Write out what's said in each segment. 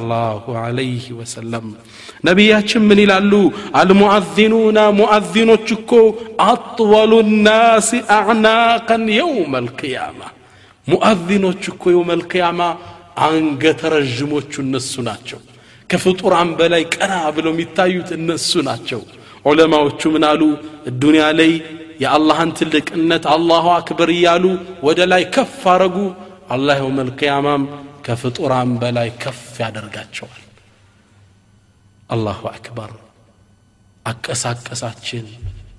الله عليه وسلم نبي أجم من الألو المؤذنون مؤذنو تشكو أطول الناس أعناقا يوم القيامة مؤذنو تشكو يوم القيامة أنك ترجمو تشو نسوناتشو كفطور عن بلاي كنا بلو ميتايو تنسوناتشو علماء تشو من ألو الدنيا لي يا الله أنت لك أنت الله أكبر يالو ودلاي كفارقو الله يوم القيامة كفطران بلاي كف يا درجات الله أكبر أكسات كساتشين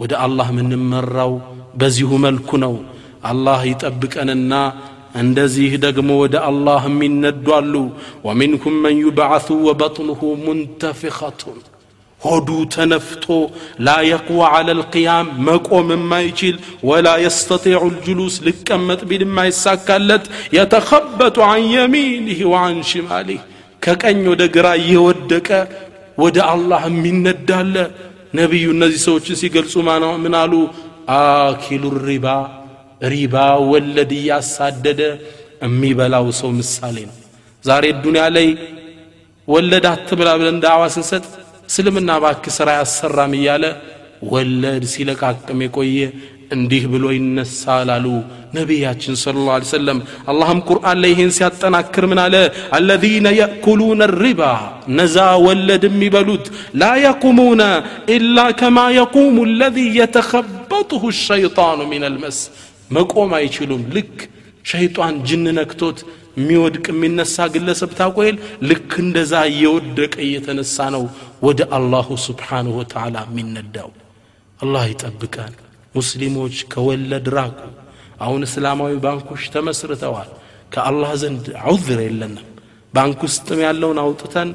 ودا الله من مرّو بزيه ملكنو الله يتبك أننا أندزيه دقمو ودا الله من الدوالو ومنكم من يبعث وبطنه منتفخة ሆዱ ተነፍቶ ላ የቅዋ አለ ልቅያም መቆም የማይችል ወላ የስተጢዑ ልጅሉስ ሊቀመጥ ቢል የማይሳካለት የተከበጡ አን የሚኒህ ወአን ሽማሊህ ከቀኝ ወደ ግራ እየወደቀ ወደ አላህ የሚነዳለ ነቢዩ እነዚህ ሰዎችን ሲገልጹ ምን አሉ አኪሉ ሪባ ሪባ ወለድ እያሳደደ የሚበላው ሰው ምሳሌ ነው ዛሬ ዱኒያ ላይ ወለድ አትብላ ብለን ዳዕዋ ስንሰጥ እስልምና ባክ ስራ ያሰራም እያለ ወለድ ሲለቃቅም የቆየ እንዲህ ብሎ ይነሳል አሉ ነቢያችን ስለ ላ ሰለም አላህም ቁርአን ላይ ይህን ሲያጠናክር ምን አለ አለዚነ የእኩሉነ ሪባ ነዛ ወለድ የሚበሉት ላ የቁሙነ ኢላ ከማ የቁሙ ለዚ የተከበጥሁ ሸይጣኑ ምን ልመስ መቆም አይችሉም ልክ ሸይጣን ጅን ነክቶት የሚወድቅ የሚነሳ ግለሰብ ታቆይል ልክ እንደዛ እየወደቀ እየተነሳ ነው ወደ አላሁ ስብሓንሁ ወተዓላ የሚነዳው አላህ ይጠብቃል ሙስሊሞች ከወለድ ራቁ አሁን እስላማዊ ባንኮች ተመስርተዋል ከአላህ ዘንድ ዑዝር የለንም ባንክ ውስጥም ያለውን አውጥተን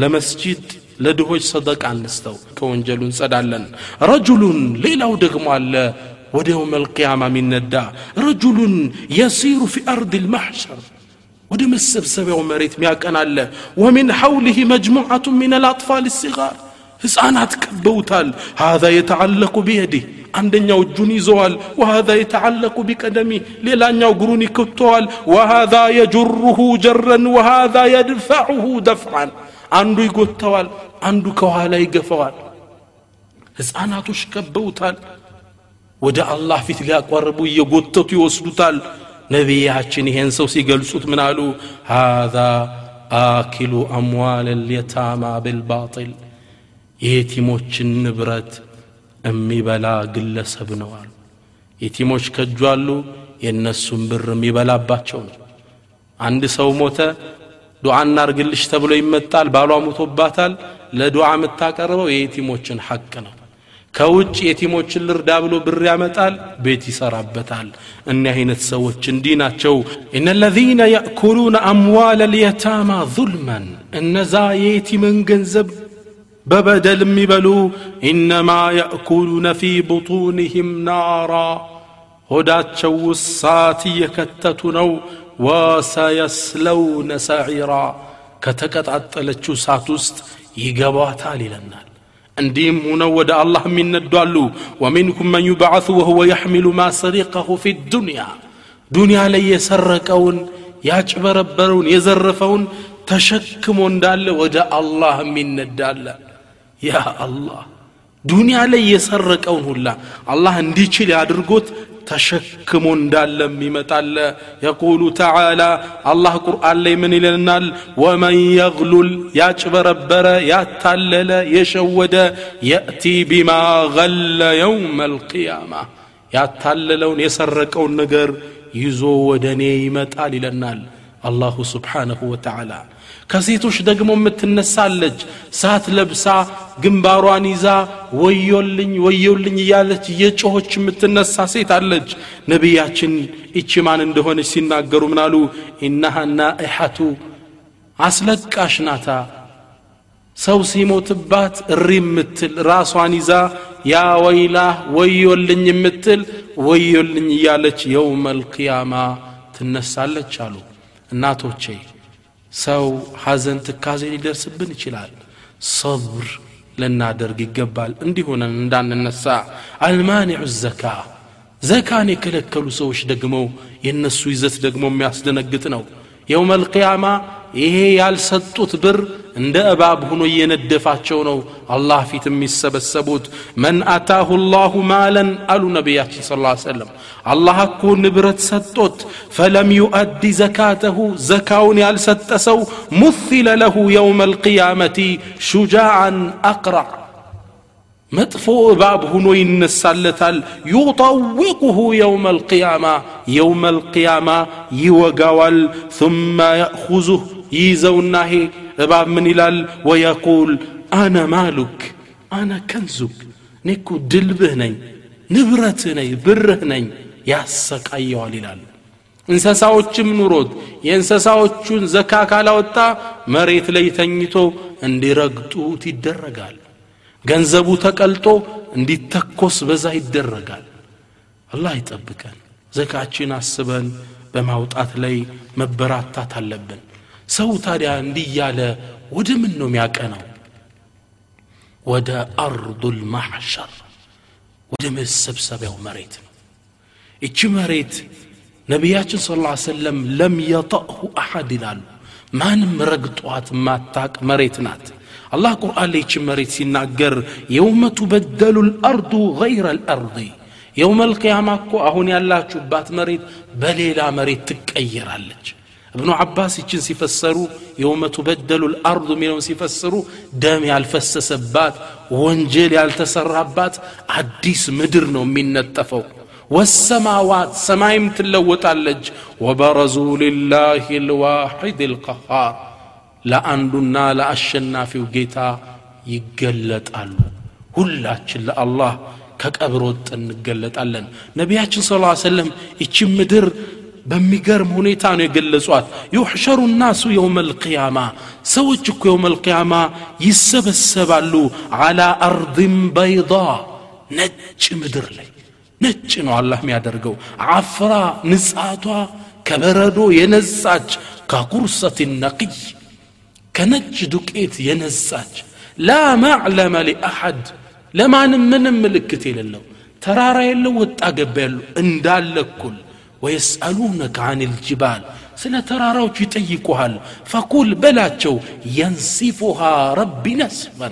ለመስጂድ ለድሆች ሰደቃ አንስተው ከወንጀሉ እንጸዳለን ረጁሉን ሌላው ደግሞ አለ ወደ የውም አልቅያማ የሚነዳ ረጁሉን የሲሩ ፊ አርድ ልማሕሸር ወደ መሰብሰቢያው መሬት ሚያቀናለ ወሚን ሐውሊህ መጅሙዓቱ ምን አልአጥፋል ሲጋር ህፃናት ከበውታል ሀዛ የተዓለቁ ቢየዲህ አንደኛው እጁን ይዘዋል ወሀዛ የተዓለቁ ቢቀደሚ ሌላኛው እግሩን ይክብተዋል ወሀዛ የጅሩሁ ጀረን ወሀዛ የድፈዑሁ ደፍዓን አንዱ ይጎተዋል አንዱ ከኋላ ይገፈዋል ህፃናቶች ከበውታል ወደ አላህ ፊት ሊያቋርቡ እየጎተቱ ይወስዱታል ነቢያችን ይሄን ሰው ሲገልጹት ምን አሉ ሃذ አኪሉ አምዋል ልየታማ ብልባጢል የየቲሞችን ንብረት የሚበላ ግለሰብ ነው አሉ የቲሞች ከእጁ አሉ የእነሱም ብር የሚበላባቸው ነው አንድ ሰው ሞተ ዱዓ እናርግልሽ ተብሎ ይመጣል ባሏ ሞቶባታል ለዱዓ የምታቀርበው የየቲሞችን ሐቅ ነው ከውጭ የቲሞችን ልርዳ ብሎ ብር ያመጣል ቤት أن እኒህ አይነት ሰዎች እንዲህ ናቸው እነ ለዚነ ያእኩሉነ አምዋል ልየታማ ظልመን እነዛ የቲምን ገንዘብ ببدل مبلو إنما يأكلون في بطونهم نارا هدى تشوسات يكتتنو وسيسلون سعيرا كتكت عطلت ساتوست يقبات علي لنال እንዲህም ሁነው ወደ አላህ የሚነዱ አሉ ወሚንኩም መን ዩብዓث ወሁወ የሕሚሉ ማ ሰሪቀሁ ፊ ዱንያ ዱንያ ላይ የሰረቀውን ያጭበረበረውን የዘረፈውን ተሸክሞ እንዳለ ወደ አላህ የሚነዳለ ያ አላህ ዱኒያ ላይ የሰረቀውን ሁላ አላህ እንዲችል ያድርጎት ተሸክሞ እንዳለም ይመጣል የቁሉ ተዓላ አላህ ቁርአን ላይ ምን ይለናል ወመን የግሉል ያጭበረበረ ያታለለ የሸወደ የእቲ ቢማ ገለ የውም አልቅያማ ያታለለውን የሰረቀውን ነገር ይዞ ወደ እኔ ይመጣል ይለናል አላሁ ስብሓነሁ ወተዓላ ከሴቶች ደግሞ የምትነሳለች ሳት ለብሳ ግንባሯን ይዛ ወዮልኝ ወዮልኝ እያለች የጮሆች የምትነሳ ሴት አለች ነቢያችን ይቺ ማን እንደሆነች ሲናገሩ ምናሉ ኢናሃ ናኢሐቱ አስለቃሽ ናታ ሰው ሲሞትባት እሪ የምትል ራሷን ይዛ ያ ወይላ ወዮልኝ የምትል ወዮልኝ እያለች የውመ ልቅያማ ትነሳለች አሉ እናቶቼ ሰው ሀዘን ትካዜ ሊደርስብን ይችላል ሰብር ልናደርግ ይገባል እንዲሆነን እንዳንነሳ አልማኒዑ ዘካ ዘካን የከለከሉ ሰዎች ደግሞ የእነሱ ይዘት ደግሞ የሚያስደነግጥ ነው የውም አልቅያማ ይሄ ያልሰጡት ብር عند أباب هنو يندفع شونو الله في تميس السبوت من أتاه الله مالا قال النبي صلى الله عليه وسلم الله أكو نبرت ستوت فلم يؤدي زكاته زكاون يال سو مثل له يوم القيامة شجاعا أقرع مدفوع باب هنو ينسالتال يطوقه يوم القيامة يوم القيامة يوغاوال ثم يأخذه يزونه እባብ ምን ይላል ወየቁል አነ ማሉክ አነ ከንዙክ እኔ ድልብህ ነኝ ንብረትህ ነኝ ብርህ ነኝ ያሰቃየዋል ይላል እንሰሳዎችም ኑሮት የእንሰሳዎቹን ዘካ ካላወጣ መሬት ላይ ተኝቶ እንዲረግጡት ይደረጋል ገንዘቡ ተቀልጦ እንዲተኮስ በዛ ይደረጋል አላህ ይጠብቀን ዘካችን አስበን በማውጣት ላይ መበራታት አለብን ሰው ታዲያ እንዲህ እያለ ወደ ምን ነው የሚያቀናው ወደ አርዱ ልማሐሸር ወደ መሰብሰቢያው መሬት ነው እቺ መሬት ነቢያችን ስለ ላ ሰለም ለም የጠእሁ አሐድ ይላሉ ማንም ረግጧት ማታቅ መሬት ናት አላህ ቁርአን ላይ ይችን መሬት ሲናገር የውመ ቱበደሉ ልአርዱ ገይረ ልአርዲ የውመ ልቅያማ እኮ አሁን ያላችሁባት መሬት በሌላ መሬት ትቀየራለች ابن عباس يجن سيفسروا يوم تبدل الأرض من يوم سيفسروا دام يالفس سبات وانجل يالتسربات عديس مدرن من التفو والسماوات سمايم تلوت اللج وبرزوا لله الواحد القهار لا أندنا لا أشنا في وجيتا يقلت الله هلا تشل الله كك أبرد أن جلت ألن نبيه صلى الله عليه وسلم يجمدر مدر በሚገርም ሁኔታ ነው የገለጿት ዩሕሸሩ ናሱ የውመ ልቅያማ ሰዎች እኮ የውመ ልቅያማ ይሰበሰባሉ አላ አርድን በይዳ ነጭ ምድር ላይ ነጭ ነው አላህ የሚያደርገው አፍራ ንጻቷ ከበረዶ የነጻች ከኩርሰት ነቅይ ከነጭ ዱቄት የነጻች ላ ማዕለመ ሊአሐድ ለማንም ምንም ምልክት የሌለው ተራራ የለው ወጣ ገባ ያሉ እንዳለ እኩል ويسألونك عن الجبال ترى روش تيقها فقول بلاتشو ينسفها ربي نسفا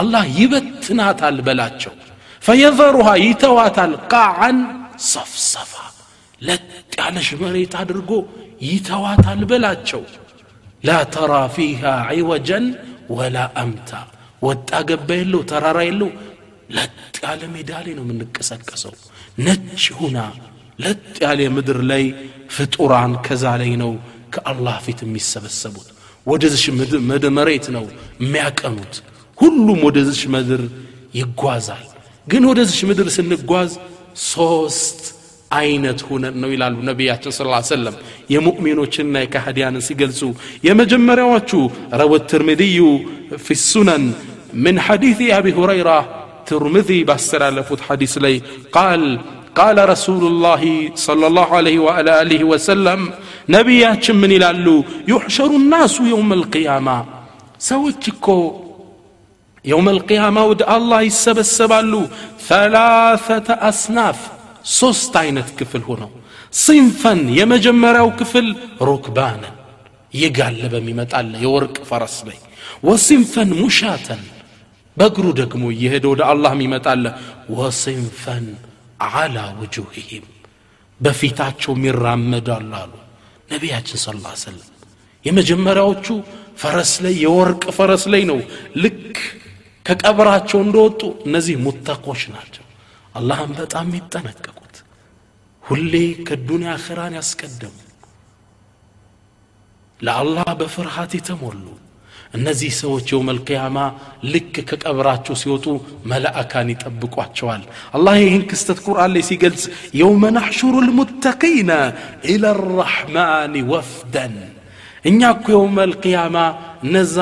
الله يبتنا تال يبتنات البلاتشو فيذرها يتوات القاعا صفصفا لا على شمريت عدرقو يتوات البلاتشو لا ترى فيها عوجا ولا أمتا واتقبلو ترى ريلو لا على ميدالين من كسكسو نتش هنا ለጥ ያለ ምድር ላይ ፍጡራን ከዛ ላይ ነው ከአላህ ፊት የሚሰበሰቡት ወደዚሽ መሬት ነው የሚያቀኑት ሁሉም ወደዚሽ ምድር ይጓዛል ግን ወደዚሽ ምድር ስንጓዝ ሶስት አይነት ሁነን ነው ይላሉ ነቢያችን ስ ሰለም የሙእሚኖችንና የካህዲያንን ሲገልጹ የመጀመሪያዎቹ ረወ ትርሚድዩ ፊ ሱነን ምን ሐዲث አቢ ሁረይራ ትርምዚ ባስተላለፉት ሐዲስ ላይ ቃል قال رسول الله صلى الله عليه وعلى آله وسلم نبيات من الالو يحشر الناس يوم القيامة سوتكو يوم القيامة ود الله يسب السبالو ثلاثة أصناف سوستاينة كفل هنا صنفا يمجمرا كفل ركبانا يقال لبمي متعلى يورك فرس لي وصنفا مشاتا بقرو دقمو يهدو الله ميمت الله وصنفا አላ ውጁህህም በፊታቸውም ይራመዳሉ አሉ ነቢያችን ስለ ሰለም የመጀመሪያዎቹ ፈረስ ላይ የወርቅ ፈረስ ላይ ነው ልክ ከቀብራቸው እንደወጡ እነዚህ ሙተኮች ናቸው አላህም በጣም የሚጠነቀቁት ሁሌ ከዱንያ አኸራን ያስቀደሙ ለአላህ በፍርሃት የተሞሉ እነዚህ ሰዎች የውም አልቅያማ ልክ ከቀብራቸው ሲወጡ መላእካን ይጠብቋቸዋል አላህ ይህን ክስተት ቁርአን ላይ ሲገልጽ የውመ ናሕሹሩ ልሙተቂነ ኢላ ራሕማን ወፍደን እኛ እኮ የውም አልቅያማ እነዛ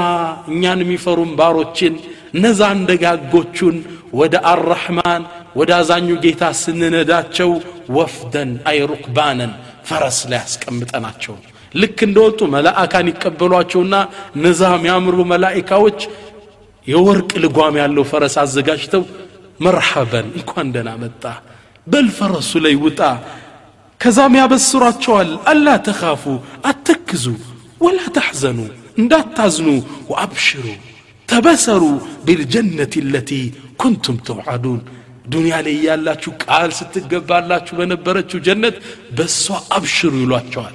እኛን የሚፈሩን ባሮችን እነዛ እንደጋጎቹን ወደ አራሕማን ወደ አዛኙ ጌታ ስንነዳቸው ወፍደን አይ ሩክባነን ፈረስ ላይ ያስቀምጠናቸው ልክ እንደወጡ መላእካን ይቀበሏቸውና እነዛ የሚያምሩ መላኢካዎች የወርቅ ልጓም ያለው ፈረስ አዘጋጅተው መርሐበን እንኳን ደህና መጣ በል ፈረሱ ላይ ውጣ ከዛም ያበስሯቸዋል አላ ተኻፉ አተክዙ ወላ ተሕዘኑ እንዳታዝኑ ወአብሽሩ ተበሰሩ ቢልጀነት ለቲ ኩንቱም ተውዓዱን ዱንያ ላይ ያላችሁ ቃል ስትገባላችሁ በነበረችው ጀነት በእሷ አብሽሩ ይሏቸዋል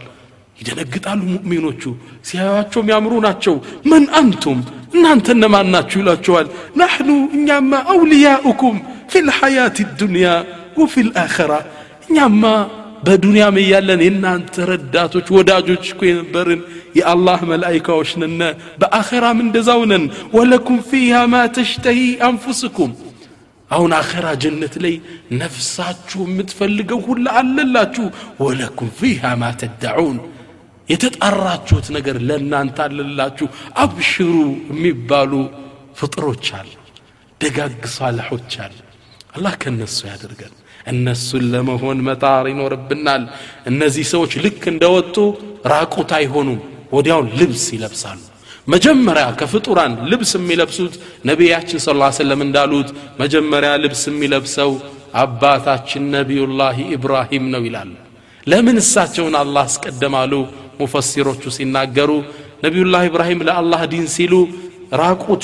ይደነግጣሉ ሙእሚኖቹ ሲያዩቸው የሚያምሩ ናቸው ምን አንቱም እናንተ እነማን ናችሁ ይላችኋል ናሕኑ እኛማ አውልያኡኩም ፊ ልሐያት ዱንያ ወፊ ልአኸራ እኛማ በዱንያም እያለን የእናንተ ረዳቶች ወዳጆች እኮ የነበርን የአላህ መላይካዎች ነነ በአኸራም እንደዛው ነን ወለኩም ፊሃ ማ ተሽተሂ አንፉስኩም አሁን አኸራ ጀነት ላይ ነፍሳችሁ የምትፈልገው ሁላ አለላችሁ ወለኩም ፊሃ ማ ተዳዑን የተጣራችሁት ነገር ለእናንተ አለላችሁ አብሽሩ የሚባሉ ፍጥሮች አለ ደጋግ ሳልሖች አለ አላህ ከእነሱ ያደርገን እነሱን ለመሆን መጣር ይኖርብናል እነዚህ ሰዎች ልክ እንደወጡ ራቁት አይሆኑም ወዲያውን ልብስ ይለብሳሉ መጀመሪያ ከፍጡራን ልብስ የሚለብሱት ነቢያችን ስለ ሰለም እንዳሉት መጀመሪያ ልብስ የሚለብሰው አባታችን ነቢዩላህ ኢብራሂም ነው ይላሉ ለምን እሳቸውን አላህ አስቀደማሉ ሙፈሲሮቹ ሲናገሩ ነቢዩላህ ኢብራሂም ለአላህ ዲን ሲሉ ራቁት